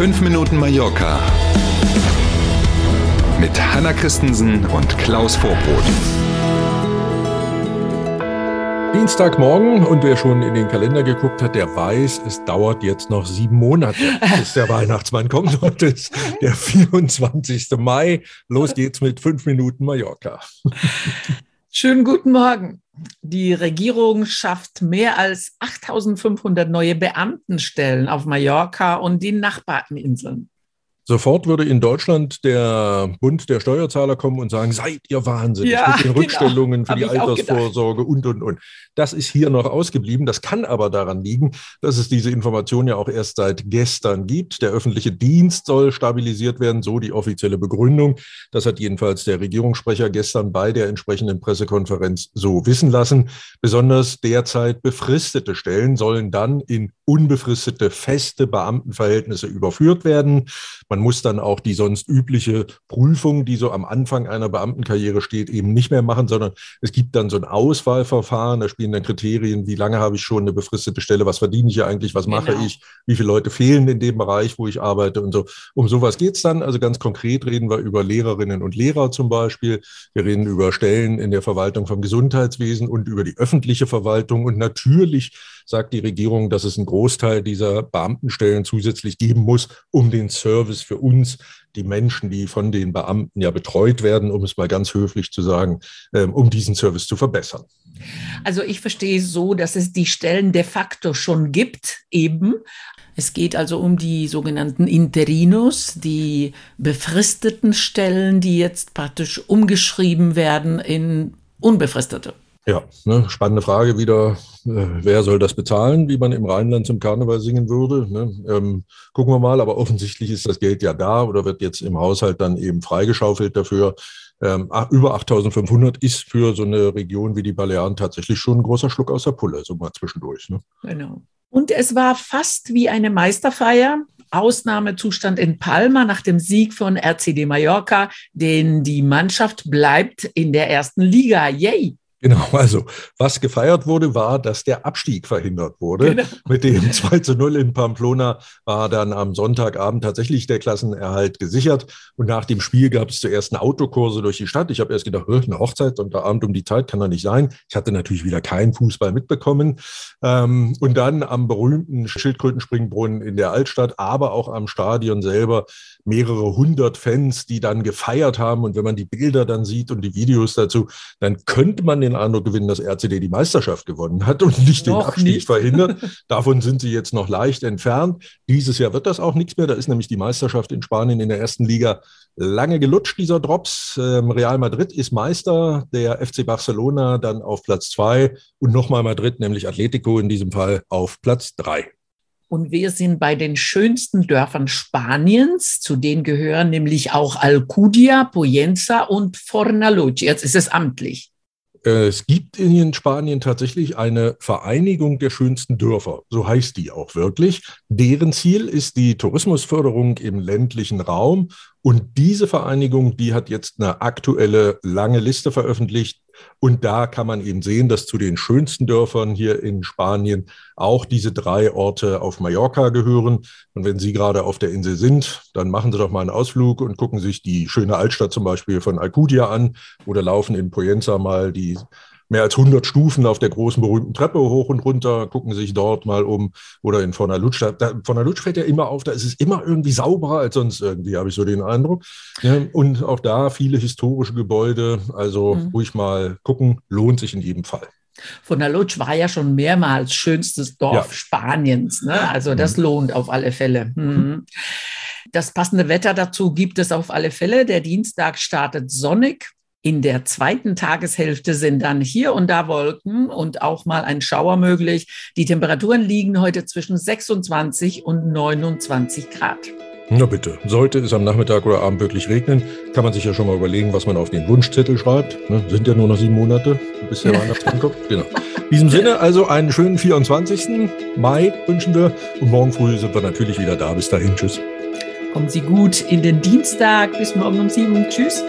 5 Minuten Mallorca mit Hanna Christensen und Klaus Vorbrot. Dienstagmorgen und wer schon in den Kalender geguckt hat, der weiß, es dauert jetzt noch sieben Monate, bis der Weihnachtsmann kommt. Heute ist der 24. Mai. Los geht's mit fünf Minuten Mallorca. Schönen guten Morgen. Die Regierung schafft mehr als 8500 neue Beamtenstellen auf Mallorca und den Nachbarinseln. Sofort würde in Deutschland der Bund der Steuerzahler kommen und sagen, seid ihr wahnsinnig Ja, mit den genau. Rückstellungen für Hab die Altersvorsorge und, und, und. Das ist hier noch ausgeblieben. Das kann aber daran liegen, dass es diese Information ja auch erst seit gestern gibt. Der öffentliche Dienst soll stabilisiert werden, so die offizielle Begründung. Das hat jedenfalls der Regierungssprecher gestern bei der entsprechenden Pressekonferenz so wissen lassen. Besonders derzeit befristete Stellen sollen dann in unbefristete feste Beamtenverhältnisse überführt werden. Man muss dann auch die sonst übliche Prüfung, die so am Anfang einer Beamtenkarriere steht, eben nicht mehr machen, sondern es gibt dann so ein Auswahlverfahren. Da spielen dann Kriterien, wie lange habe ich schon eine befristete Stelle, was verdiene ich hier eigentlich, was mache Genau. ich, wie viele Leute fehlen in dem Bereich, wo ich arbeite und so. Um sowas geht's dann. Also ganz konkret reden wir über Lehrerinnen und Lehrer zum Beispiel. Wir reden über Stellen in der Verwaltung vom Gesundheitswesen und über die öffentliche Verwaltung. Und natürlich sagt die Regierung, dass es einen Großteil dieser Beamtenstellen zusätzlich geben muss, um den Service für uns, die Menschen, die von den Beamten ja betreut werden, um es mal ganz höflich zu sagen, ähm, um diesen Service zu verbessern. Also ich verstehe so, dass es die Stellen de facto schon gibt, eben. Es geht also um die sogenannten Interinos, die befristeten Stellen, die jetzt praktisch umgeschrieben werden in unbefristete. Ja, ne, spannende Frage wieder. Äh, wer soll das bezahlen, wie man im Rheinland zum Karneval singen würde? Ne? Ähm, gucken wir mal, aber offensichtlich ist das Geld ja da oder wird jetzt im Haushalt dann eben freigeschaufelt dafür. Ähm, ach, über 8500 ist für so eine Region wie die Balearen tatsächlich schon ein großer Schluck aus der Pulle, so mal zwischendurch. Ne? Genau. Und es war fast wie eine Meisterfeier. Ausnahmezustand in Palma nach dem Sieg von RCD Mallorca, denn die Mannschaft bleibt in der ersten Liga. Yay! Genau, also was gefeiert wurde, war, dass der Abstieg verhindert wurde. Genau. Mit dem 2 zu 0 in Pamplona war dann am Sonntagabend tatsächlich der Klassenerhalt gesichert. Und nach dem Spiel gab es zuerst eine Autokurse durch die Stadt. Ich habe erst gedacht, "Hä, eine Hochzeit Sonntagabend um die Zeit kann doch nicht sein. Ich hatte natürlich wieder keinen Fußball mitbekommen. Ähm, und dann am berühmten Schildkrötenspringbrunnen in der Altstadt, aber auch am Stadion selber mehrere hundert Fans, die dann gefeiert haben. Und wenn man die Bilder dann sieht und die Videos dazu, dann könnte man den Eindruck gewinnen, dass RCD die Meisterschaft gewonnen hat und nicht den Noch Abstieg nicht. verhindert. Davon sind sie jetzt noch leicht entfernt. Dieses Jahr wird das auch nichts mehr. Da ist nämlich die Meisterschaft in Spanien in der ersten Liga lange gelutscht, dieser Drops. Ähm, Real Madrid ist Meister, der FC Barcelona dann auf Platz zwei und nochmal Madrid, nämlich Atletico in diesem Fall auf Platz drei. Und wir sind bei den schönsten Dörfern Spaniens. Zu denen gehören nämlich auch Alcudia, Poyenza und Fornalutsch. Jetzt ist es amtlich. Es gibt in Spanien tatsächlich eine Vereinigung der schönsten Dörfer. So heißt die auch wirklich. Deren Ziel ist die Tourismusförderung im ländlichen Raum. Und diese Vereinigung, die hat jetzt eine aktuelle lange Liste veröffentlicht. Und da kann man eben sehen, dass zu den schönsten Dörfern hier in Spanien auch diese drei Orte auf Mallorca gehören. Und wenn Sie gerade auf der Insel sind, dann machen Sie doch mal einen Ausflug und gucken sich die schöne Altstadt zum Beispiel von Alcudia an oder laufen in Poyenza mal die mehr als 100 Stufen auf der großen berühmten Treppe hoch und runter, gucken sich dort mal um oder in Fornalutsch. Da, da, Fornalutsch fällt ja immer auf, da ist es immer irgendwie sauberer als sonst irgendwie, habe ich so den Eindruck. Ja, und auch da viele historische Gebäude, also Mhm. ruhig mal gucken, lohnt sich in jedem Fall. Fornalutsch war ja schon mehrmals schönstes Dorf Ja. Spaniens. Ne? Also das Mhm. lohnt auf alle Fälle. Mhm. Das passende Wetter dazu gibt es auf alle Fälle. Der Dienstag startet sonnig. In der zweiten Tageshälfte sind dann hier und da Wolken und auch mal ein Schauer möglich. Die Temperaturen liegen heute zwischen 26 und 29 Grad. Na bitte, sollte es am Nachmittag oder Abend wirklich regnen, kann man sich ja schon mal überlegen, was man auf den Wunschzettel schreibt. Ne? Sind ja nur noch sieben Monate, bis der. Weihnachtsmann kommt. Genau. In diesem Sinne also einen schönen 24. Mai wünschen wir und morgen früh sind wir natürlich wieder da. Bis dahin, tschüss. Kommen Sie gut in den Dienstag. Bis morgen um sieben. Tschüss.